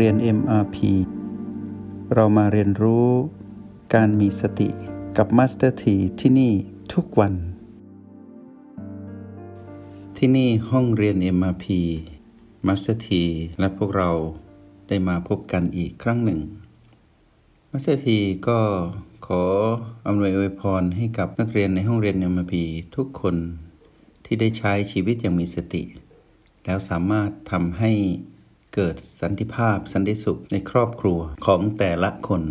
เรียน MRP เรามาเรียนรู้การมีสติกับ Master T ที่ที่นี่ทุกวัน ที่นี่ห้องเรียน MRP Master T และพวกเราได้มาพบกันอีกครั้งหนึ่ง Master T ก็ขออำนวยอวยพรให้กับนักเรียนในห้องเรียน MRP ทุกคนที่ได้ใช้ชีวิตอย่างมีสติ แล้วสามารถทำให้ เกิดสันติภาพสันติสุขในครอบครัวของแต่ละคน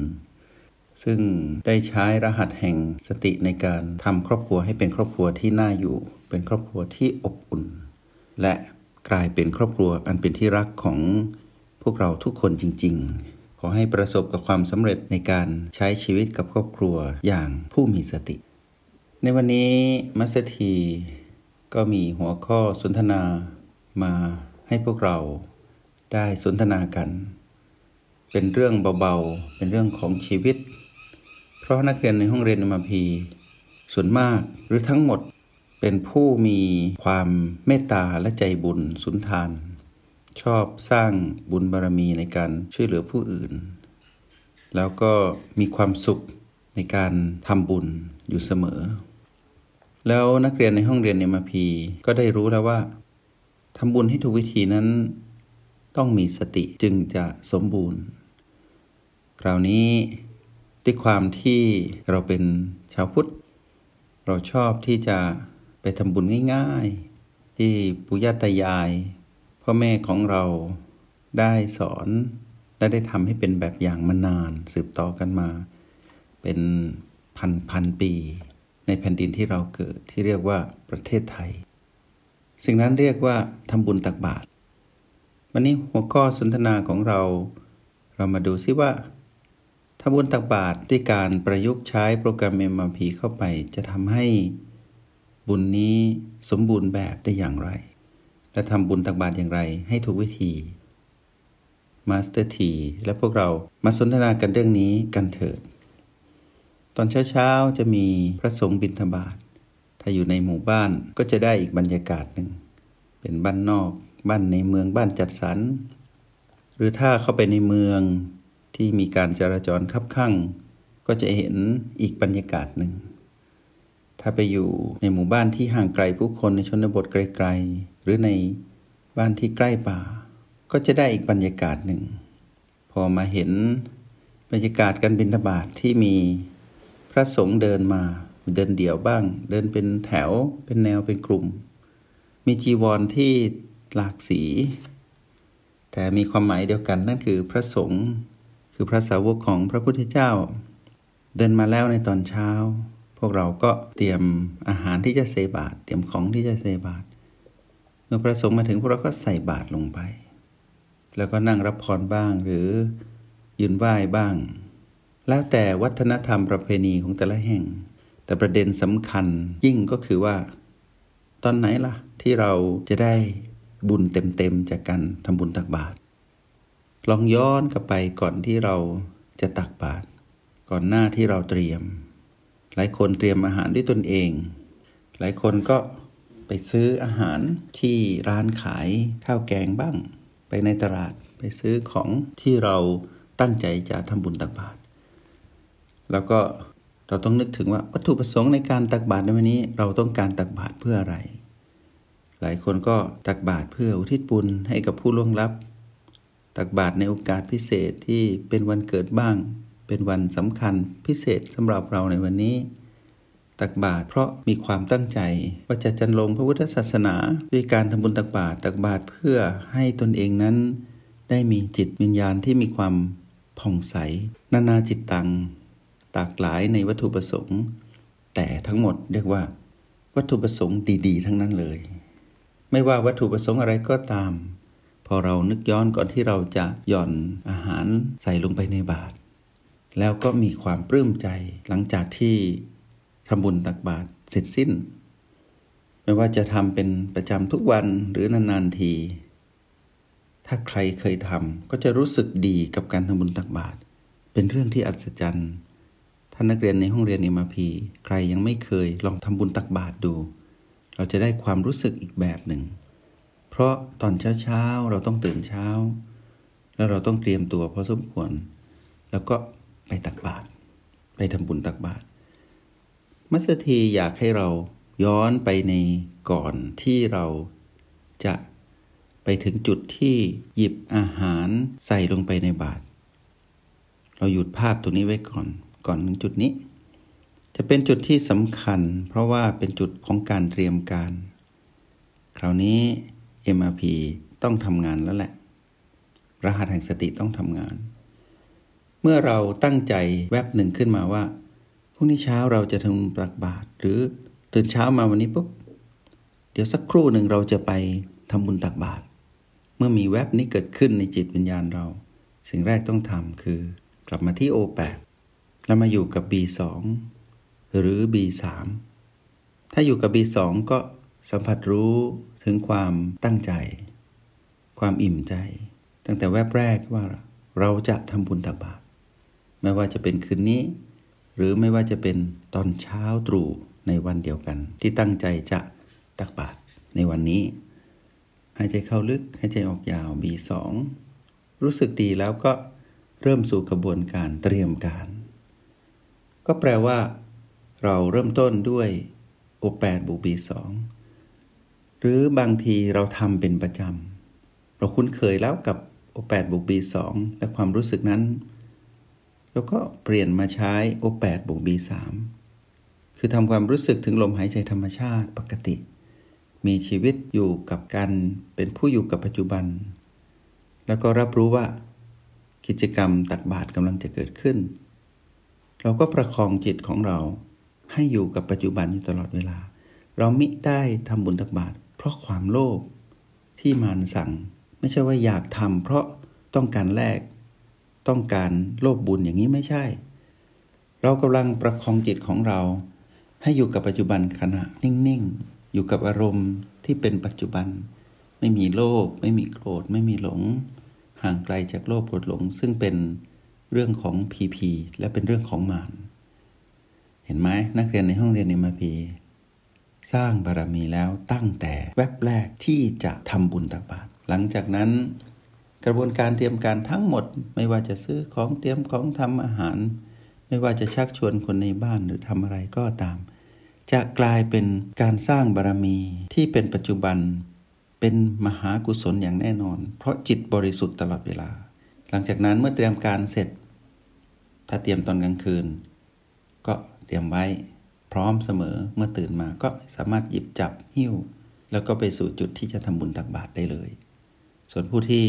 ซึ่งได้ใช้รหัสแห่งสติในการทำครอบครัวให้เป็นครอบครัวที่น่าอยู่ เป็นครอบครัวที่อบอุ่น และกลายเป็นครอบครัวอันเป็นที่รักของพวกเราทุกคนจริง ๆ ขอให้ประสบกับความสำเร็จในการใช้ชีวิตกับครอบครัวอย่างผู้มีสติ ในวันนี้มัสทีก็มีหัวข้อสนทนามาให้พวกเรา ได้สนทนากัน เป็นเรื่องเบาๆ เป็นเรื่องของชีวิต เพราะนักเรียนในห้องเรียนมาพีส่วนมากหรือทั้งหมดเป็นผู้มีความเมตตาและใจบุญสุนทาน ชอบสร้างบุญบารมีในการช่วยเหลือผู้อื่น แล้วก็มีความสุขในการทำบุญอยู่เสมอ แล้วนักเรียนในห้องเรียนในมพีก็ได้รู้แล้วว่าทำบุญให้ถูกวิธีนั้น ต้องมีสติจึงจะสมบูรณ์ คราวนี้ด้วยความที่เราเป็นชาวพุทธ เราชอบที่จะไปทำบุญง่ายๆ ที่ปู่ย่าตายาย พ่อแม่ของเราได้สอนและได้ทำให้เป็นแบบอย่างมานานสืบต่อกันมา เป็นพันพันปี ในแผ่นดินที่เราเกิดที่เรียกว่าประเทศไทย สิ่งนั้นเรียกว่าทำบุญตักบาตร วันนี้หัวข้อสนทนาของเรา เรามาดูซิว่าทำบุญตักบาตรด้วยการประยุกต์ใช้โปรแกรม MRP เข้าไป จะทำให้บุญนี้สมบูรณ์แบบได้อย่างไร และทำบุญตักบาตรอย่างไรให้ถูกวิธีมาสเตอร์ทีและพวกเรามาสนทนากันเรื่องนี้กันเถิด ตอนเช้าๆ จะมีพระสงฆ์บิณฑบาตถ้าอยู่ในหมู่บ้านก็จะได้อีกบรรยากาศหนึ่ง เป็นบ้านนอก บ้านในเมืองบ้านจัดสรร หรือถ้าเข้าไปในเมืองที่มีการจราจรคับคั่งก็จะเห็นอีกบรรยากาศหนึ่ง ถ้าไปอยู่ในหมู่บ้านที่ห่างไกลผู้คนในชนบทไกลๆ หรือในบ้านที่ใกล้ป่า ก็จะได้อีกบรรยากาศหนึ่ง พอมาเห็นบรรยากาศการบินทบาทที่มีพระสงฆ์เดินมาเดินเดี่ยวบ้าง เดินเป็นแถวเป็นแนวเป็นกลุ่ม มีจีวรที่ หลากสี แต่มีความหมายเดียวกันนั่นคือพระสงฆ์คือพระสาวกของพระพุทธเจ้า เดินมาแล้วในตอนเช้า พวกเราก็เตรียมอาหารที่จะเสบาตเตรียมของที่จะเสบาตเมื่อพระสงฆ์มาถึงพวกเราก็ใส่บาตรลงไป แล้วก็นั่งรับพรบ้างหรือยืนไหว้บ้าง แล้วแต่วัฒนธรรมประเพณีของแต่ละแห่ง แต่ประเด็นสำคัญยิ่งก็คือว่า ตอนไหนล่ะที่เราจะได้ บุญเต็มๆจากการทำบุญตักบาตรลองย้อนกลับไปก่อนที่เราจะตักบาตรก่อนหน้าที่เราเตรียม หลายคนเตรียมอาหารด้วยตนเอง หลายคนก็ไปซื้ออาหารที่ร้านขายข้าวแกงบ้าง ไปในตลาดไปซื้อของที่เราตั้งใจจะทำบุญตักบาตรแล้วก็เราต้องนึกถึงว่าวัตถุประสงค์ในการตักบาตรในวันนี้ เราต้องการตักบาตรเพื่ออะไร หลายคนก็ตักบาตรเพื่ออุทิศบุญให้กับผู้ล่วงลับ ตักบาตรในโอกาสพิเศษที่เป็นวันเกิดบ้าง เป็นวันสำคัญพิเศษสำหรับเราในวันนี้ ตักบาตรเพราะมีความตั้งใจว่าจะจันลงพระพุทธศาสนา ด้วยการทำบุญตักบาตรตักบาตรเพื่อให้ตนเองนั้น ได้มีจิตวิญญาณที่มีความผ่องใส นานาจิตตังตากหลายในวัตถุประสงค์ แต่ทั้งหมดเรียกว่า วัตถุประสงค์ดี ๆ ทั้งนั้นเลย ไม่ว่าวัตถุประสงค์อะไรก็ตาม พอเรานึกย้อนก่อนที่เราจะหย่อนอาหารใส่ลงไปในบาตรแล้วก็มีความปลื้มใจหลังจากที่ทำบุญตักบาตรเสร็จสิ้น ไม่ว่าจะทำเป็นประจำทุกวันหรือนานๆที ถ้าใครเคยทำก็จะรู้สึกดีกับการทำบุญตักบาตรเป็นเรื่องที่อัศจรรย์ท่านนักเรียนในห้องเรียนเอ็มพีใครยังไม่เคยลองทำบุญตักบาตรดู เราจะได้ความรู้สึกอีกแบบหนึ่ง เพราะตอนเช้าๆเราต้องตื่นเช้า แล้วเราต้องเตรียมตัวพอสมควร แล้วก็ไปตักบาตรไปทำบุญตักบาตรมัสถีอยากให้เราย้อนไปในก่อนที่เราจะไปถึงจุดที่หยิบอาหารใส่ลงไปในบาตรเราหยุดภาพตรงนี้ไว้ก่อน ก่อนถึงจุดนี้ จะเป็นจุดที่สำคัญ เพราะว่าเป็นจุดของการเตรียมการ คราวนี้ MRP ต้องทำงานแล้วแหละ รหัสแห่งสติต้องทำงาน เมื่อเราตั้งใจแวบหนึ่งขึ้นมาว่าพรุ่งนี้เช้าเราจะทำตักบาตรหรือตื่นเช้ามาวันนี้ปุ๊บเดี๋ยวสักครู่หนึ่งเราจะไปทำบุญตักบาตรเมื่อมีแวบนี้เกิดขึ้นในจิตวิญญาณเรา สิ่งแรกต้องทำคือกลับมาที่ O8 แล้วมาอยู่กับ B2 หรือ B3 ถ้าอยู่กับ B2 ก็สัมผัสรู้ถึงความตั้งใจ ความอิ่มใจ ตั้งแต่แวบแรกว่าเราจะทำบุญตักบาตรไม่ว่าจะเป็นคืนนี้ หรือไม่ว่าจะเป็นตอนเช้าตรู่ในวันเดียวกัน ที่ตั้งใจจะตักบาตรในวันนี้หายใจเข้าลึกหายใจออกยาว B2 รู้สึกดีแล้วก็เริ่มสู่กระบวนการเตรียมการ ก็แปลว่า เราเริ่มต้นด้วย O8 บวก B2 หรือบางทีเราทำเป็นประจำเราคุ้นเคยแล้วกับ O8 บวก B2 และความรู้สึกนั้น แล้วก็เปลี่ยนมาใช้ O8 บวก B3 คือทำความรู้สึกถึงลมหายใจธรรมชาติปกติ มีชีวิตอยู่กับกันเป็นผู้อยู่กับปัจจุบัน แล้วก็รับรู้ว่า กิจกรรมตักบาตรกำลังจะเกิดขึ้น เราก็ประคองจิตของเรา ให้อยู่กับปัจจุบันอยู่ตลอดเวลา เรามิได้ทำบุญตักบาตรเพราะความโลภที่มารสั่ง ไม่ใช่ว่าอยากทำเพราะต้องการแลกต้องการโลภบุญอย่างนี้ไม่ใช่ เรากำลังประคองจิตของเรา ให้อยู่กับปัจจุบันขณะนิ่งๆ อยู่กับอารมณ์ที่เป็นปัจจุบัน ไม่มีโลภไม่มีโกรธ ไม่มีหลง ห่างไกลจากโลภโกรธหลง ซึ่งเป็นเรื่องของพีพีและเป็นเรื่องของมาร เห็นไหมนักเรียนในห้องเรียนในมาพีสร้างบารมีแล้วตั้งแต่แวบแรกที่จะทำบุญตักบาตรหลังจากนั้น กระบวนการเตรียมการทั้งหมด ไม่ว่าจะซื้อของเตรียมของทำอาหาร ไม่ว่าจะชักชวนคนในบ้านหรือทำอะไรก็ตาม จะกลายเป็นการสร้างบารมีที่เป็นปัจจุบัน เป็นมหากุศลอย่างแน่นอน เพราะจิตบริสุทธิ์ตลอดเวลา หลังจากนั้นเมื่อเตรียมการเสร็จ ถ้าเตรียมตอนกลางคืน เตรียมไว้พร้อมเสมอเมื่อตื่นมาก็สามารถหยิบจับหิ้ว แล้วก็ไปสู่จุดที่จะทำบุญตักบาตรได้เลย ส่วนผู้ที่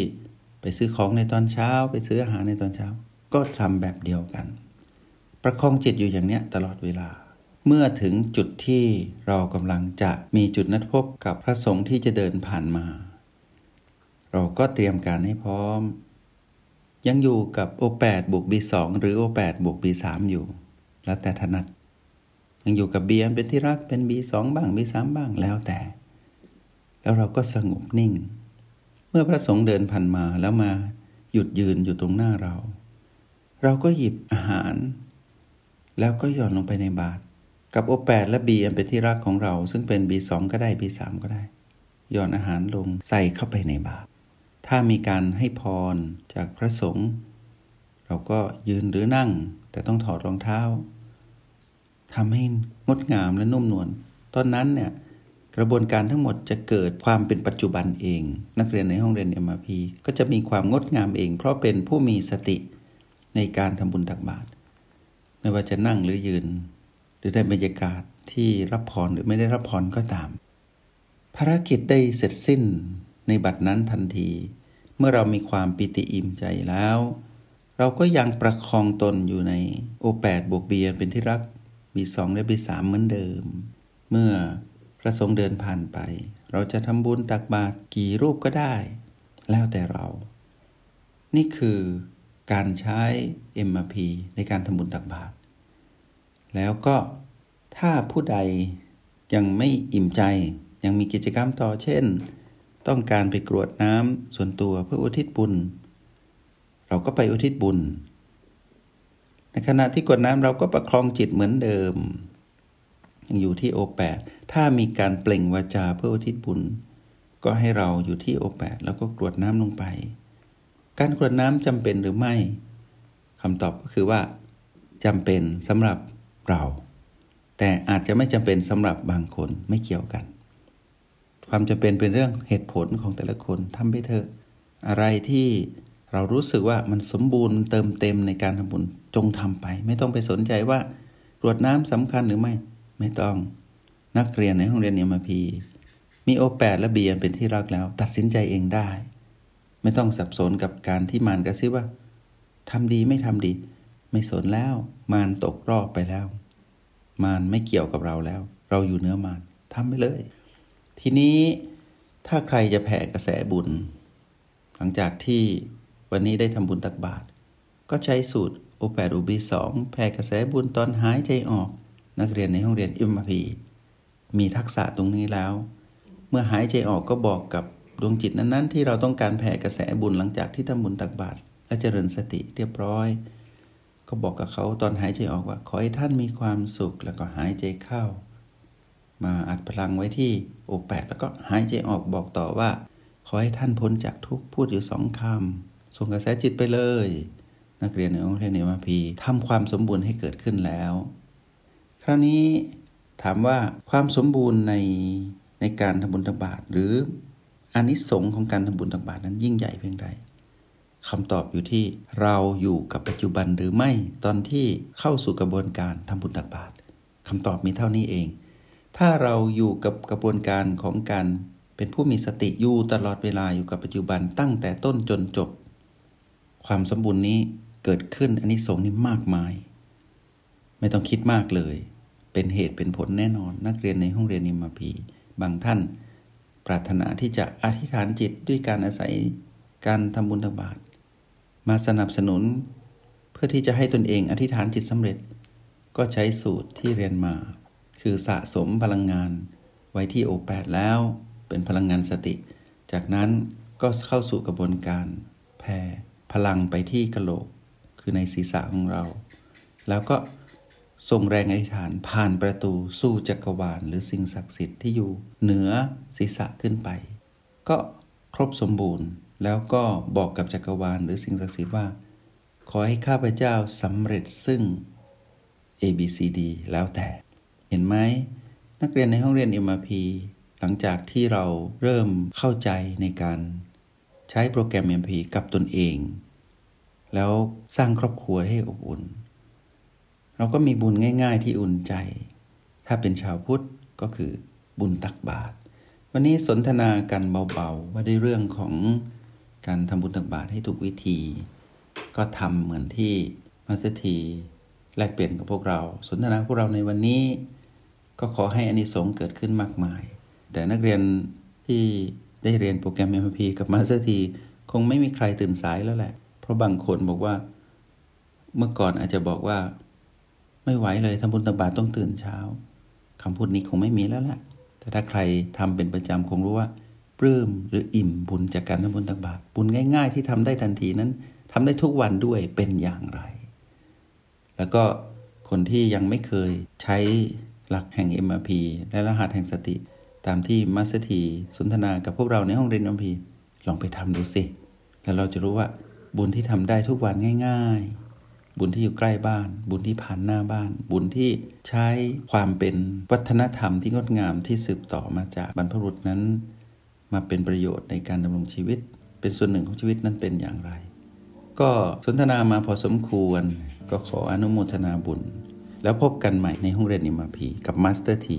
ไปซื้อของในตอนเช้า ไปซื้ออาหารในตอนเช้า ก็ทำแบบเดียวกัน ประคองจิตอยู่อย่างเนี้ยตลอดเวลา เมื่อถึงจุดที่เรากำลังจะมีจุดนัดพบกับพระสงฆ์ที่จะเดินผ่านมา เราก็เตรียมการให้พร้อม ยังอยู่กับ O8 บวก B2 หรือ O8 บวก B3 อยู่ แล้วแต่ถนัด ยังอยู่กับเบียนเป็นที่รักเป็น B2 บ้าง B3 บ้างแล้วแต่ แล้วเราก็สงบนิ่ง เมื่อพระสงฆ์เดินผ่านมาแล้วมาหยุดยืนอยู่ตรงหน้าเรา เราก็หยิบอาหาร แล้วก็หย่อนลงไปในบาตรกับโอแปดและบีอันเป็นที่รักของเรา ซึ่งเป็น B2 ก็ได้ B3 ก็ได้หย่อนอาหารลงใส่เข้าไปในบาตรถ้ามีการให้พรจากพระสงฆ์เราก็ยืนหรือนั่ง แต่ต้องถอดรองเท้า ทำให้งดงามและนุ่มนวลตอนนั้นเนี่ยกระบวนการทั้งหมดจะเกิดความเป็นปัจจุบันเอง นักเรียนในห้องเรียน MRP ก็จะมีความงดงามเอง เพราะเป็นผู้มีสติในการทำบุญตักบาตรไม่ว่าจะนั่งหรือยืน หรือได้บรรยากาศที่รับพรหรือไม่ได้รับพรก็ตาม ภารกิจได้เสร็จสิ้นในบัดนั้นทันที เมื่อเรามีความปิติอิ่มใจแล้ว เราก็ยังประคองตนอยู่ในโอแปดบวกเบียเป็นที่รัก บีสองและบีสามเหมือนเดิม เมื่อพระสงฆ์เดินผ่านไป เราจะทำบุญตักบาตรกี่รูปก็ได้ แล้วแต่เรา นี่คือการใช้ MRP ในการทำบุญตักบาตรแล้วก็ถ้าผู้ใดยังไม่อิ่มใจยังมีกิจกรรมต่อเช่น ต้องการไปกรวดน้ำส่วนตัวเพื่ออุทิศบุญ เราก็ไปอุทิศบุญ ในขณะที่กดน้ำเราก็ประคองจิตเหมือนเดิม ยังอยู่ที่โอแปดถ้ามีการเปล่งวาจาเพื่ออุทิศบุญ ก็ให้เราอยู่ที่โอแปดแล้วก็กรวดน้ำลงไป การกรวดน้ำจำเป็นหรือไม่คำตอบก็คือว่าจำเป็นสำหรับเรา แต่อาจจะไม่จำเป็นสำหรับบางคนไม่เกี่ยวกัน ความจำเป็นเป็นเรื่องเหตุผลของแต่ละคนทำไปเถอะอะไรที่ เรารู้สึกว่ามันสมบูรณ์มันเติมเต็มในการทำบุญจงทำไป ไม่ต้องไปสนใจว่ากรวดน้ำสำคัญหรือไม่ไม่ต้องนักเรียนในห้องเรียนเอ็มพีมีโอแปดและเบียเป็นที่รักแล้ว ตัดสินใจเองได้ ไม่ต้องสับสนกับการที่มารกระซิบว่าทำดีไม่ทำดี ไม่สนแล้ว มารตกรอบไปแล้ว มารไม่เกี่ยวกับเราแล้ว เราอยู่เนื้อมารทำไปเลย ทีนี้ถ้าใครจะแผ่กระแสบุญ หลังจากที่ วันนี้ได้ทำบุญตักบาตรก็ใช้สูตรโอแปดอุบีสองแผ่กระแสบุญตอนหายใจออก นักเรียนในห้องเรียนอิมพีมีทักษะตรงนี้แล้ว เมื่อหายใจออกก็บอกกับดวงจิตนั้นๆ ที่เราต้องการแผ่กระแสบุญหลังจากที่ทำบุญตักบาตรและเจริญสติเรียบร้อย ก็บอกกับเขาตอนหายใจออกว่า ขอให้ท่านมีความสุขแล้วก็หายใจเข้า มาอัดพลังไว้ที่โอแปดแล้วก็หายใจออกบอกต่อว่า ขอให้ท่านพ้นจากทุกพูดอยู่สองคำ ส่งกระแสจิตไปเลย นักเรียนในองค์เรียนเนมาพีทำความสมบูรณ์ให้เกิดขึ้นแล้ว คราวนี้ถามว่าความสมบูรณ์ในในการทำบุญตักบาตรหรืออานิสงส์ของการทำบุญตักบาตรนั้นยิ่งใหญ่เพียงใดคำตอบอยู่ที่เราอยู่กับปัจจุบันหรือไม่ตอนที่เข้าสู่กระบวนการทำบุญตักบาตรคำตอบมีเท่านี้เอง ถ้าเราอยู่กับกระบวนการของการเป็นผู้มีสติอยู่ตลอดเวลาอยู่กับปัจจุบันตั้งแต่ต้นจนจบ ความสมบูรณ์นี้เกิดขึ้นอันนี้สงนี้มากมาย ไม่ต้องคิดมากเลย เป็นเหตุเป็นผลแน่นอน นักเรียนในห้องเรียนนิมพีบางท่าน ปรารถนาที่จะอธิษฐานจิตด้วยการอาศัยการทำบุญตักบาตรมาสนับสนุนเพื่อที่จะให้ตนเองอธิษฐานจิตสำเร็จ ก็ใช้สูตรที่เรียนมา คือสะสมพลังงานไว้ที่โอแปดแล้ว เป็นพลังงานสติ จากนั้นก็เข้าสู่กระบวนการแผ่ พลังไปที่กระโหลก คือในศีรษะของเรา แล้วก็ส่งแรงอธิษฐานผ่านประตูสู่จักรวาล หรือสิ่งศักดิ์สิทธิ์ที่อยู่เหนือศีรษะขึ้นไป ก็ครบสมบูรณ์แล้วก็บอกกับจักรวาล หรือสิ่งศักดิ์สิทธิ์ว่า ขอให้ข้าพเจ้าสำเร็จซึ่ง A B C D แล้วแต่ เห็นไหมนักเรียนในห้องเรียน MRP หลังจากที่เราเริ่มเข้าใจในการ ช้โปรแกรม MP กับตนเอง แล้วสร้างครอบครัวให้อบอุ่น เราก็มีบุญง่าย ๆ ที่อุ่นใจ ถ้าเป็นชาวพุทธก็คือบุญตักบาตรวันนี้สนทนากันเบาๆ ว่าด้เรื่องของการทำบุญตักบาตรให้ถูกวิธี ก็ทำเหมือนที่มาสถีแลกเปลี่ยนกับพวกเรา สนทนาพวกเราในวันนี้ ก็ขอให้อานิสงส์เกิดขึ้นมากมาย แต่นักเรียนที่ ได้เรียนโปรแกรม MP กับมาสถีคงไม่มีใครตื่นสายแล้วแหละ เพราะบางคนบอกว่า เมื่อก่อนอาจจะบอกว่า ไม่ไหวเลยทำบุญตบาตรต้องตื่นเช้าคำพูดนี้คงไม่มีแล้วแหละแต่ถ้าใครทำเป็นประจำคงรู้ว่าปลื้มหรืออิ่มบุญจากการทำบุญตักบาตรบุญง่าย ๆ ที่ทำได้ทันทีนั้นทำได้ทุกวันด้วยเป็นอย่างไร แล้วก็คนที่ยังไม่เคยใช้หลักแห่ง MRP และรหัสแห่งสติ ตามที่มัสถีสนทนากับพวกเราในห้องเรียน MRP ลองไปทำดูสิ แล้วเราจะรู้ว่าบุญที่ทำได้ทุกวันง่าย ๆ บุญที่อยู่ใกล้บ้าน บุญที่ผ่านหน้าบ้าน บุญที่ใช้ความเป็นวัฒนธรรมที่งดงามที่สืบต่อมาจากบรรพบุรุษนั้น มาเป็นประโยชน์ในการดำรงชีวิต เป็นส่วนหนึ่งของชีวิตนั้นเป็นอย่างไร ก็สนทนามาพอสมควร ก็ขออนุโมทนาบุญ แล้วพบกันใหม่ในห้องเรียน MRP กับมาสเตอร์ที